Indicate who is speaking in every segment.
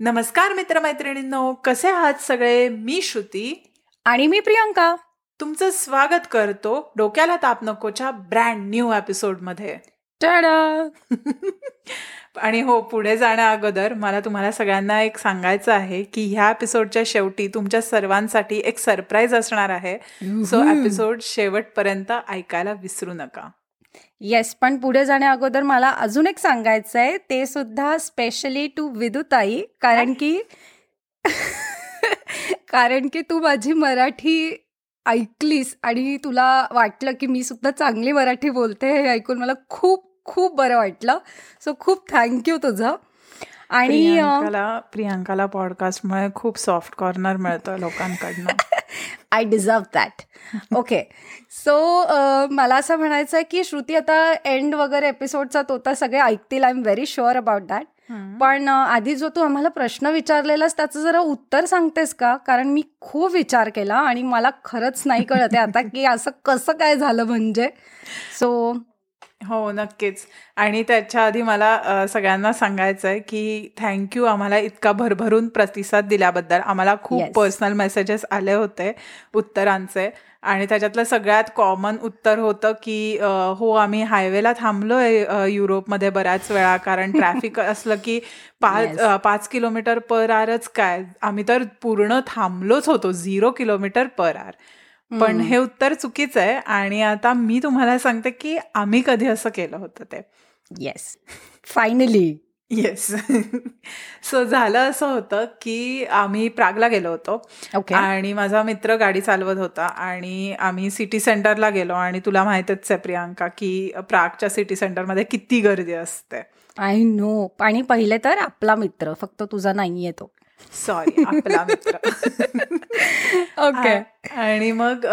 Speaker 1: नमस्कार मित्रमैत्रिणींनो कसे आहात सगळे? मी श्रुती.
Speaker 2: आणि मी प्रियंका.
Speaker 1: तुमचं स्वागत करतो डोक्याला ताप नकोच्या ब्रँड न्यू एपिसोडमध्ये
Speaker 2: टाडा.
Speaker 1: आणि हो पुढे जाण्या अगोदर मला तुम्हाला सगळ्यांना एक सांगायचं आहे की ह्या एपिसोडच्या शेवटी तुमच्या सर्वांसाठी एक सरप्राईज असणार आहे. सो एपिसोड शेवटपर्यंत ऐकायला विसरू नका.
Speaker 2: येस पण पुढे जाण्या अगोदर मला अजून एक सांगायचं आहे ते सुद्धा स्पेशली टू विदुताई कारण की कारण की तू माझी मराठी ऐकलीस आणि तुला वाटलं की मी सुद्धा चांगली मराठी बोलते हे ऐकून मला खूप खूप बरं वाटलं. सो खूप थँक्यू तुझं. आणि
Speaker 1: प्रियांकाला प्रियांकाला पॉडकास्टमुळे खूप सॉफ्ट कॉर्नर मिळतं लोकांकडनं.
Speaker 2: I deserve that okay so मला असं म्हणायचं आहे की श्रुती आता एंड वगैरे एपिसोडचा तो तर सगळे ऐकतील I am very sure about that पण अ, आधी जो तू आम्हाला प्रश्न विचारलेलास त्याचं जरा उत्तर सांगतेस का? कारण मी खूप विचार केला आणि मला खरंच नाही कळत आहे आता की असं कसं काय झालं म्हणजे. सो
Speaker 1: हो नक्कीच. आणि त्याच्या आधी मला अ, सगळ्यांना सांगायचं आहे की थँक्यू आम्हाला इतका भरभरून प्रतिसाद दिल्याबद्दल. आम्हाला खूप
Speaker 2: Yes.
Speaker 1: पर्सनल मेसेजेस आले होते उत्तरांचे. आणि त्याच्यातलं सगळ्यात कॉमन उत्तर होतं की अ, हो आम्ही हायवेला थांबलोय अ, युरोपमध्ये बऱ्याच वेळा कारण ट्रॅफिक असलं की पाच
Speaker 2: Yes.
Speaker 1: अ, पाच किलोमीटर पर आरच काय? आम्ही तर पूर्ण थांबलोच होतो झिरो किलोमीटर पर आर पण हे उत्तर चुकीचं आहे आणि आता मी तुम्हाला सांगते की आम्ही कधी असं केलं होतं ते.
Speaker 2: येस फायनली
Speaker 1: येस सो झालं असं होतं की आम्ही प्रागला गेलो होतो
Speaker 2: ओके
Speaker 1: आणि माझा मित्र गाडी चालवत होता आणि आम्ही सिटी सेंटरला गेलो आणि तुला माहितच आहे प्रियांका की प्रागच्या सिटी सेंटरमध्ये किती गर्दी असते.
Speaker 2: आय नो आणि पहिले तर आपला मित्र फक्त तुझा नाहीये तो.
Speaker 1: सॉरी आपला मित्र.
Speaker 2: ओके
Speaker 1: आणि मग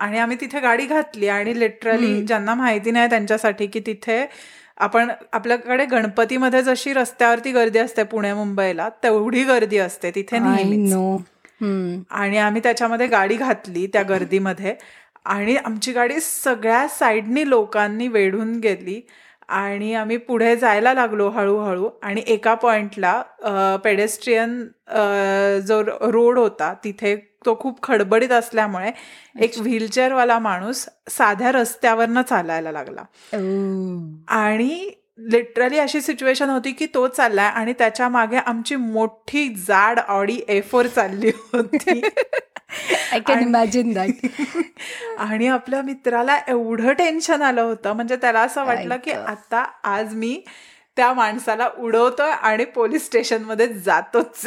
Speaker 1: आणि आम्ही तिथे गाडी घातली आणि लिटरली ज्यांना माहिती नाही त्यांच्यासाठी की तिथे आपण आपल्याकडे गणपतीमध्ये जशी रस्त्यावरती गर्दी असते पुणे मुंबईला तेवढी गर्दी असते तिथे
Speaker 2: आय
Speaker 1: नेहमीच.
Speaker 2: नो
Speaker 1: आणि आम्ही त्याच्यामध्ये गाडी घातली त्या गर्दीमध्ये. आणि आमची गाडी सगळ्या साईडनी लोकांनी वेढून गेली. आणि आम्ही पुढे जायला लागलो हळूहळू आणि एका पॉइंटला पेडेस्ट्रियन जो रोड होता तिथे तो खूप खडबडीत असल्यामुळे एक व्हीलचेअरवाला माणूस साध्या रस्त्यावरनं चालायला लागला. आणि लिटरली अशी सिच्युएशन होती की तो चाललाय आणि त्याच्यामागे आमची मोठी जाड ऑडी ए फोर चालली होती
Speaker 2: आय कॅन इमॅजिन दॅट
Speaker 1: आणि आपल्या मित्राला एवढं टेन्शन आलं होतं म्हणजे त्याला असं वाटलं की. आता आज मी त्या माणसाला उडवतोय आणि पोलीस स्टेशनमध्ये जातोच.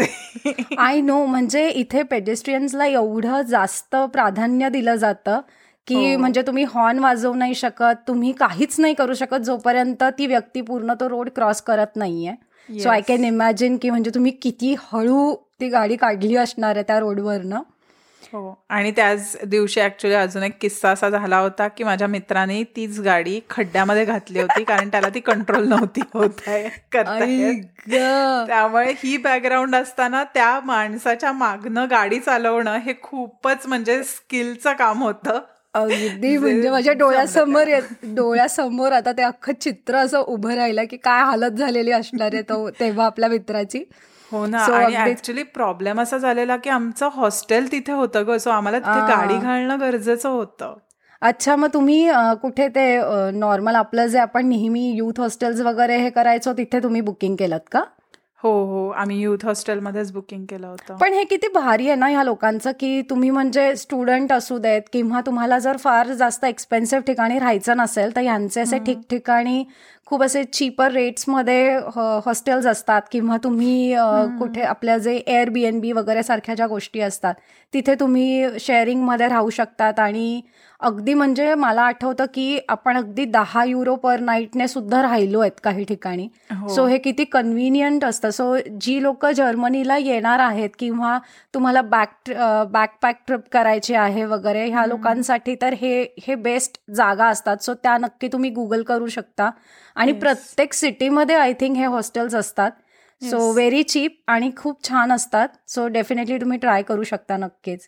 Speaker 2: आय नो म्हणजे इथे पेडेस्ट्रियन्सला एवढं जास्त प्राधान्य दिलं जातं की
Speaker 1: हो.
Speaker 2: म्हणजे तुम्ही हॉर्न वाजवू नाही शकत तुम्ही काहीच नाही करू शकत जोपर्यंत ती व्यक्ती पूर्ण तो रोड क्रॉस करत नाहीये सो आय. कॅन इमॅजिन की म्हणजे तुम्ही किती हळू ती गाडी काढली असणार आहे त्या रोडवरनं
Speaker 1: हो आणि त्याच दिवशी ऍक्च्युली अजून एक किस्सा असा झाला होता की माझ्या मित्राने तीच गाडी खड्ड्यामध्ये घातली होती कारण त्याला ती कंट्रोल नव्हती होत आहे. त्यामुळे ही बॅकग्राऊंड असताना त्या माणसाच्या मागनं गाडी चालवणं हे खूपच म्हणजे स्किलचं काम होतं
Speaker 2: अगदी म्हणजे माझ्या डोळ्यासमोर येत डोळ्यासमोर आता ते अख्खं चित्र असं उभं राहिलं की काय हालत झालेली असणार आहे तो तेव्हा आपल्या मित्राची.
Speaker 1: हो ना
Speaker 2: So,
Speaker 1: आणि ऍक्च्युली प्रॉब्लेम असा झालेला की आमचं हॉस्टेल तिथे होतं ग सो आम्हाला तिथे. गाडी घालणं गरजेचं होतं.
Speaker 2: अच्छा मग तुम्ही कुठे ते नॉर्मल आपलं जे आपण नेहमी युथ हॉस्टेल्स वगैरे हे करायचो तिथे तुम्ही बुकिंग केलं का?
Speaker 1: हो हो. आम्ही युथ हॉस्टेलमध्येच बुकिंग केलं होतं.
Speaker 2: पण हे किती भारी आहे ना ह्या लोकांचं की तुम्ही म्हणजे स्टुडंट असू देत किंवा तुम्हाला जर फार जास्त एक्सपेन्सिव्ह ठिकाणी राहायचं नसेल तर ह्यांचे असे ठिकठिकाणी खूप असे चिपर रेट्समध्ये हॉस्टेल्स असतात किंवा तुम्ही कुठे आपल्या जे एअर बी एन बी वगैरे सारख्या ज्या गोष्टी असतात तिथे तुम्ही शेअरिंगमध्ये राहू शकतात. आणि अगदी म्हणजे मला आठवतं की आपण अगदी दहा युरो पर नाईटने सुद्धा राहिलो आहेत काही ठिकाणी.
Speaker 1: हो.
Speaker 2: सो हे किती कन्व्हिनियंट असतं. सो जी लोक जर्मनीला येणार आहेत किंवा तुम्हाला बॅक बॅकपॅक ट्रिप करायची आहे वगैरे ह्या लोकांसाठी तर हे हे बेस्ट जागा असतात. सो त्या नक्की तुम्ही गुगल करू शकता. आणि प्रत्येक सिटीमध्ये आय थिंक हे हॉस्टेल्स असतात सो. व्हेरी चीप आणि खूप छान असतात सो डेफिनेटली तुम्ही ट्राय करू शकता नक्कीच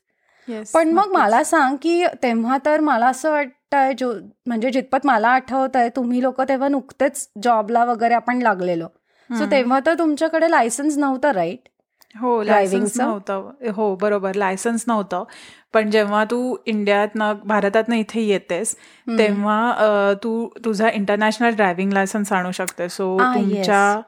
Speaker 2: पण मग. मला सांग की तेव्हा तर मला असं वाटतंय जो म्हणजे जितपत मला आठवत आहे तुम्ही लोक तेव्हा नुकतेच जॉबला वगैरे आपण लागलेलो सो. तेव्हा तर तुमच्याकडे लायसन्स नव्हतं राईट
Speaker 1: हो लायसन्स नव्हतं. हो बरोबर लायसन्स नव्हतं. पण जेव्हा तू इंडियातनं भारतातनं इथे येतेस तेव्हा तू तुझा इंटरनॅशनल ड्रायव्हिंग लायसन्स आणू शकते सो तुमच्या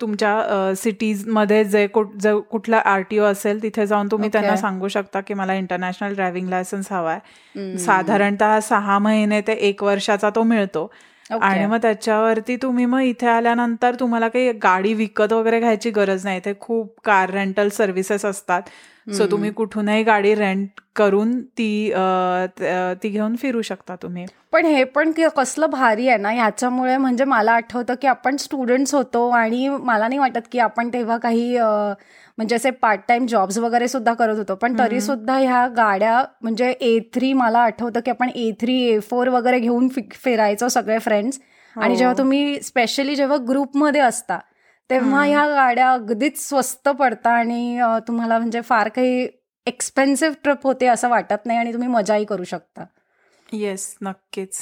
Speaker 1: तुमच्या सिटीजमध्ये जे कुठला आरटीओ असेल तिथे जाऊन तुम्ही त्यांना सांगू शकता की मला इंटरनॅशनल ड्रायव्हिंग लायसन्स हवाय. साधारणतः सहा महिने ते एक वर्षाचा तो मिळतो. आणि मग त्याच्यावरती तुम्ही मग इथे आल्यानंतर तुम्हाला काही गाडी विकत वगैरे घ्यायची गरज नाही. इथे खूप कार रेंटल सर्व्हिसेस असतात. सो तुम्ही कुठूनही गाडी रेंट करून ती ती घेऊन फिरू शकता तुम्ही.
Speaker 2: पण हे पण कसलं भारी आहे ना ह्याच्यामुळे म्हणजे मला आठवतं की आपण स्टुडंट्स होतो आणि मला नाही वाटत की आपण तेव्हा काही म्हणजे असे पार्ट टाइम जॉब्स वगैरे सुद्धा करत होतो. पण तरी सुद्धा ह्या गाड्या म्हणजे ए थ्री मला आठवतं की आपण ए थ्री ए फोर वगैरे घेऊन फिरायचो सगळे फ्रेंड्स आणि हो. जेव्हा तुम्ही स्पेशली जेव्हा ग्रुपमध्ये असता तेव्हा ह्या गाड्या अगदीच स्वस्त पडतात आणि तुम्हाला म्हणजे फार काही एक्सपेन्सिव्ह ट्रिप होते असं वाटत नाही आणि तुम्ही मजाही करू शकता.
Speaker 1: येस नक्कीच.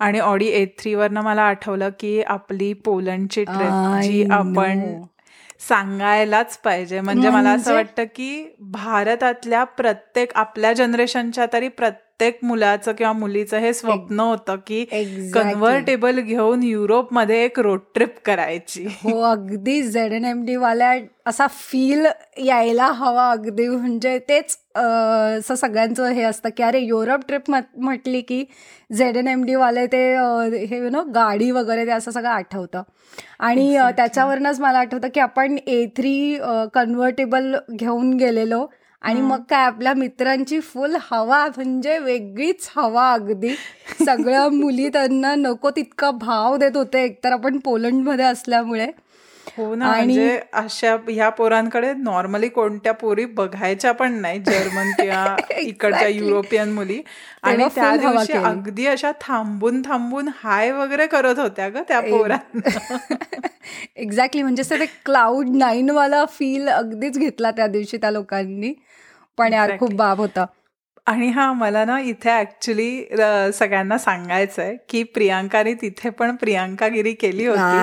Speaker 1: आणि ऑडी एट थ्री वरनं मला आठवलं की आपली पोलंडची ट्रिप जी आपण सांगायलाच पाहिजे. म्हणजे मला असं म्हणजे? वाटतं की भारतातल्या प्रत्येक आपल्या जनरेशनच्या तरी प्रत्येक मुलाचं किंवा मुलीचं हे स्वप्न होतं की कन्व्हर्टेबल घेऊन युरोपमध्ये एक रोड ट्रिप करायची.
Speaker 2: हो अगदी झेड एन एम डी वाल्या असा फील यायला हवा अगदी. म्हणजे तेच असं सगळ्यांचं हे असतं की अरे युरोप ट्रिप म्हटली की झेड एन एम डी वाले ते हे यु नो गाडी वगैरे ते असं सगळं आठवतं. आणि त्याच्यावरनच मला आठवतं की आपण ए थ्री कन्व्हर्टेबल घेऊन गेलेलो. आणि मग काय आपल्या मित्रांची फुल हवा म्हणजे वेगळीच हवा अगदी. सगळ्या मुली त्यांना नको तितका भाव देत होते. एकतर आपण पोलंडमध्ये असल्यामुळे.
Speaker 1: हो ना म्हणजे अशा ह्या पोरांकडे नॉर्मली कोणत्या पोरी बघायच्या पण नाही. जर्मन किंवा इकडच्या युरोपियन मुली. आणि त्या दिवशी अगदी अशा थांबून थांबून हाय वगैरे करत होत्या ग त्या पोरांना.
Speaker 2: एक्झॅक्टली म्हणजे ते क्लाउड नाईन वाला फील अगदीच घेतला त्या दिवशी त्या लोकांनी. पण यार खूप बाब होता.
Speaker 1: आणि हा मला ना इथे ऍक्च्युली सगळ्यांना सांगायचंय की प्रियांकाने तिथे पण प्रियांकागिरी केली
Speaker 2: होती.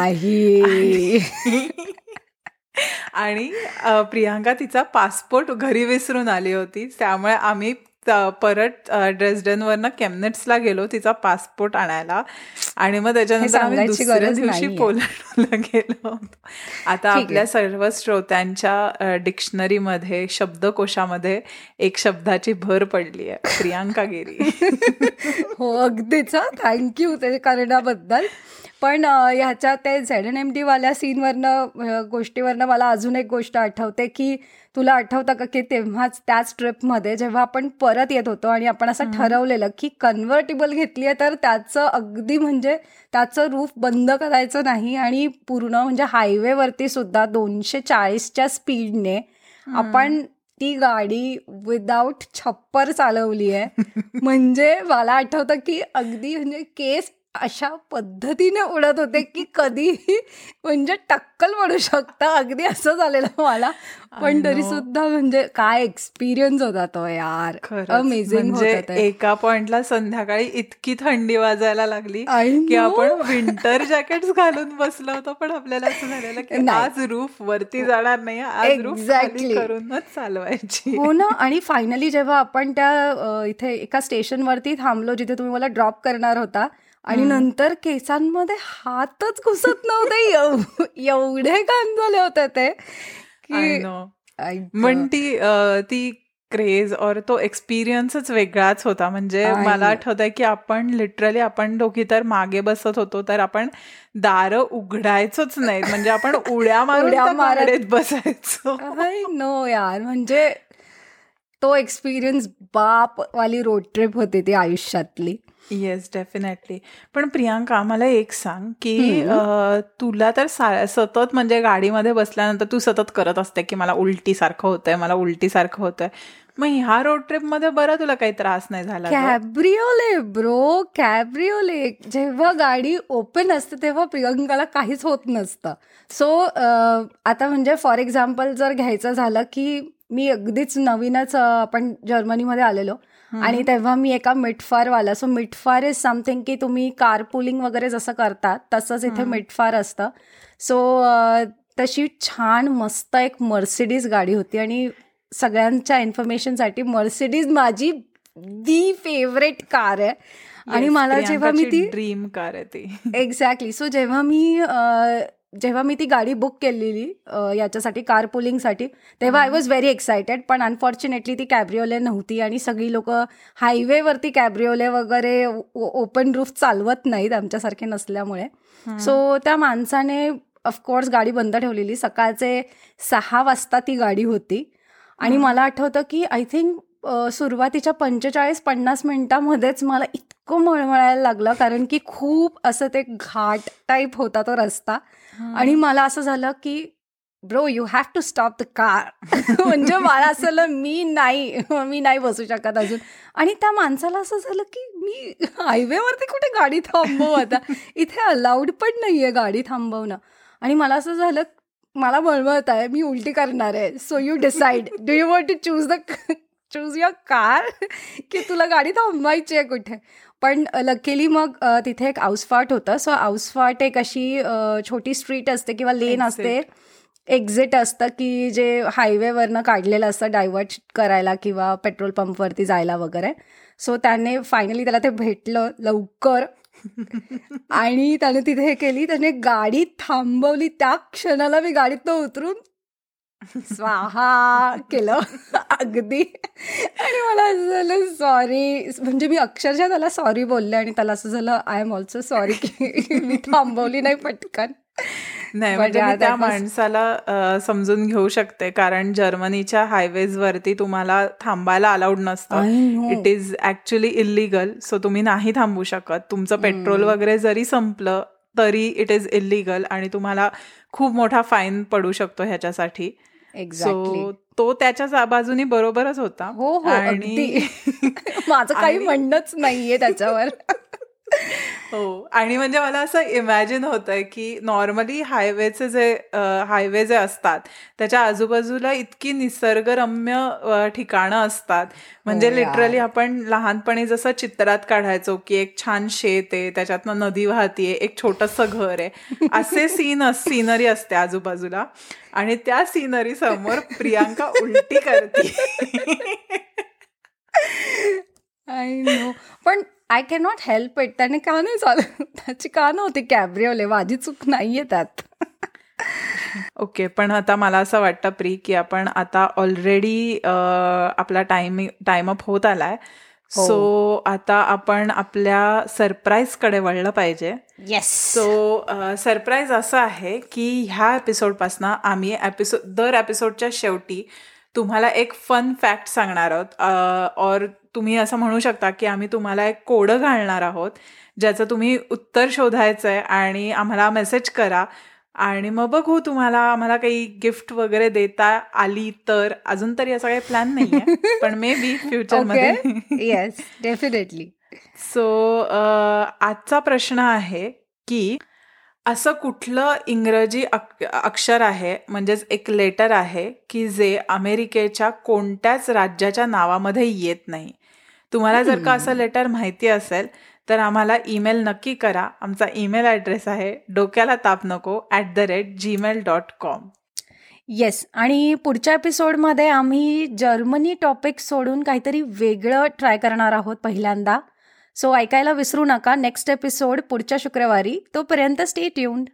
Speaker 1: आणि प्रियांका तिचा पासपोर्ट घरी विसरून आली होती. त्यामुळे आम्ही परत ड्रेसडनवरनं केमनेट्सला गेलो तिचा पासपोर्ट आणायला. आणि मग त्याच्यानंतर आम्ही दुसऱ्या दिवशी पोलंडला गेलो आता आपल्या सर्व श्रोत्यांच्या डिक्शनरीमध्ये शब्दकोशामध्ये एक शब्दाची भर पडली आहे. प्रियांका गिरी.
Speaker 2: हो अगदीच थँक्यू ते करण्याबद्दल पण ह्याच्या ते झेड एन एम डीवाल्या सीनवरनं गोष्टीवरनं मला अजून एक गोष्ट आठवते की तुला आठवतं का की तेव्हाच त्याच ट्रिपमध्ये जेव्हा आपण परत येत होतो आणि आपण असं ठरवलेलं की कन्व्हर्टेबल घेतली आहे तर त्याचं अगदी म्हणजे त्याचं रूफ बंद करायचं नाही आणि पूर्ण म्हणजे हायवेवरती सुद्धा दोनशे चाळीसच्या स्पीडने आपण ती गाडी विदाऊट छप्पर चालवली आहे म्हणजे मला आठवतं की अगदी म्हणजे केस अशा पद्धतीने उडत होते की कधी म्हणजे टक्कल म्हणू शकता. अगदी असं झालेलं मला. पण तरी सुद्धा म्हणजे काय एक्सपिरियन्स होता तो यार.
Speaker 1: अमेझिंग म्हणजे एका पॉइंटला संध्याकाळी इतकी थंडी वाजायला लागली की आपण विंटर जॅकेट घालून बसलो होतो. पण आपल्याला असं झालेलं की आज रूफ वरती जाणार नाही. आज रूफ करूनच चालवायची.
Speaker 2: हो ना. आणि फायनली जेव्हा आपण त्या इथे एका स्टेशनवरती थांबलो जिथे तुम्ही मला ड्रॉप करणार होता आणि नंतर केसांमध्ये हातच घुसत नव्हते. एवढे कान झाले होते ते
Speaker 1: पण ती ती क्रेज और तो एक्सपिरियन्सच वेगळाच होता. म्हणजे मला आठवत आहे की आपण लिटरली आपण दोघी तर मागे बसत होतो तर आपण दार उघडायचोच नाही म्हणजे आपण उड्या मारून मारत बसायचो.
Speaker 2: नो यार. म्हणजे तो एक्सपिरियन्स बाप वाली रोड ट्रिप होती ती आयुष्यातली.
Speaker 1: येस डेफिनेटली पण प्रियांका मला एक सांग की तुला तर सतत म्हणजे गाडीमध्ये बसल्यानंतर तू सतत करत असते की मला उलटी सारखं होतंय मला उलटी सारखं होतंय. मग ह्या रोड ट्रिपमध्ये बरं तुला काही त्रास नाही झाला
Speaker 2: कॅब्रिओले ब्रो. कॅब्रिओले जेव्हा गाडी ओपन असते तेव्हा प्रियंकाला काहीच होत नसतं. सो आता म्हणजे फॉर एक्झाम्पल जर घ्यायचं झालं की मी अगदीच नवीनच आपण जर्मनीमध्ये आलेलो. आणि तेव्हा मी एका मिटफारवाला सो मिटफार इज समथिंग की तुम्ही कार पुलिंग वगैरे जसं करतात तसंच इथे मिटफार असतं. सो तशी छान मस्त एक मर्सिडीज गाडी होती आणि सगळ्यांच्या इन्फॉर्मेशनसाठी मर्सिडीज माझी दी फेवरेट कार आहे. आणि मला जेव्हा मी ती
Speaker 1: ड्रीम कार आहे ती.
Speaker 2: एक्झॅक्टली सो जेव्हा मी जेव्हा मी ती गाडी बुक केलेली याच्यासाठी कार पुलिंगसाठी तेव्हा आय वॉज व्हेरी एक्सायटेड पण अनफॉर्च्युनेटली ती कॅब्रिओले नव्हती आणि सगळी लोक हायवेवरती कॅब्रिओले वगैरे ओपन रूफ चालवत नाहीत आमच्यासारखे नसल्यामुळे. सो त्या माणसाने ऑफकोर्स गाडी बंद ठेवलेली. सकाळचे सहा वाजता ती गाडी होती. आणि मला आठवतं की आय थिंक सुरुवातीच्या पंचेचाळीस पन्नास मिनिटामध्येच मला इतकं मळमळायला लागलं कारण की खूप असं ते घाट टाईप होता तो रस्ता. आणि मला असं झालं की bro you have to stop the car. म्हणजे मला असं मी नाही मी नाही बसू शकत अजून. आणि त्या माणसाला असं झालं की मी हायवेवरती कुठे गाडी थांबवू आता? इथे अलाउड पण नाही आहे गाडी थांबवणं. आणि मला असं झालं मला बळबळत आहे मी उलटी करणार आहे. So you decide do you want to choose the choose your car की तुला गाडी थांबवायची आहे कुठे? पण लकीली मग तिथे एक आउसफाट होतं. सो आउसफाट एक अशी छोटी स्ट्रीट असते किंवा लेन असते. एक्झिट असतं की जे हायवेवरनं काढलेलं असतं डायव्हर्ट करायला किंवा पेट्रोल पंपवरती जायला वगैरे. सो त्याने फायनली त्याला ते भेटलं लवकर. आणि त्याने तिथे हे केली त्याने गाडी थांबवली. त्या क्षणाला मी गाडीत उतरून स्वाहा केलं. अगदी. आणि मला असं झालं सॉरी म्हणजे मी अक्षरशः त्याला सॉरी बोलले आणि त्याला असं झालं आय एम ऑल्सो सॉरी की मी थांबवली नाही पटकन.
Speaker 1: नाही म्हणजे त्या माणसाला समजून घेऊ शकते कारण जर्मनीच्या हायवेज वरती तुम्हाला थांबायला अलाउड नसतं. It is actually illegal so तुम्ही नाही थांबू शकत. तुमचं पेट्रोल वगैरे जरी संपलं तरी इट इज इलिगल आणि तुम्हाला खूप मोठा फाईन पडू शकतो ह्याच्यासाठी.
Speaker 2: सो
Speaker 1: तो त्याच्या बाजूनी बरोबरच होता.
Speaker 2: हो हो आणि माझं काही म्हणणंच नाहीये त्याच्यावर.
Speaker 1: हो. आणि म्हणजे मला असं इमॅजिन होत आहे की नॉर्मली हायवेचे जे हायवे जे असतात त्याच्या आजूबाजूला इतकी निसर्गरम्य ठिकाणं असतात. म्हणजे लिटरली आपण लहानपणी जसं चित्रात काढायचो की एक छान शेत आहे त्याच्यातनं नदी वाहतीये एक छोटस घर आहे. असे सीन सीनरी असते आजूबाजूला. आणि त्या सीनरी समोर प्रियांका उलटी करते.
Speaker 2: पण I can not help it त्याने का नाही चालू त्याची का नव्हती कॅब्रिओले माझी चूक नाहीये त्यात.
Speaker 1: ओके पण आता मला असं वाटतं प्री की आपण आता ऑलरेडी आपला टाइम टाइम अप होत आलाय. सो हो. आता आपण आपल्या सरप्राईजकडे वळलं पाहिजे.
Speaker 2: येस
Speaker 1: सो सरप्राईज असं आहे की ह्या एपिसोडपासून आम्ही एपिसोड दर एपिसोडच्या शेवटी तुम्हाला एक फन फॅक्ट सांगणार आहोत. और तुम्ही असं म्हणू शकता की आम्ही तुम्हाला एक कोडं घालणार आहोत ज्याचं तुम्ही उत्तर शोधायचं आहे आणि आम्हाला मेसेज करा. आणि मग बघू तुम्हाला आम्हाला काही गिफ्ट वगैरे देता आली तर. अजून तरी असा काही प्लॅन नाही पण मे बी फ्युचरमध्ये
Speaker 2: येस डेफिनेटली
Speaker 1: सो आजचा प्रश्न आहे की असं कुठलं इंग्रजी अक्षर आहे म्हणजेच एक लेटर आहे की जे अमेरिकेच्या कोणत्याच राज्याच्या नावामध्ये येत नाही? तुम्हाला जर का असं लेटर माहिती असेल तर आम्हाला ईमेल नक्की करा. आमचा ईमेल ॲड्रेस आहे डोक्याला ताप नको at the rate Gmail dot com
Speaker 2: yes आणि पुढच्या एपिसोडमध्ये आम्ही जर्मनी टॉपिक सोडून काहीतरी वेगळं ट्राय करणार आहोत पहिल्यांदा. सो ऐकायला विसरू नका. नेक्स्ट एपिसोड पुढच्या शुक्रवारी. तोपर्यंत स्टे ट्यून्ड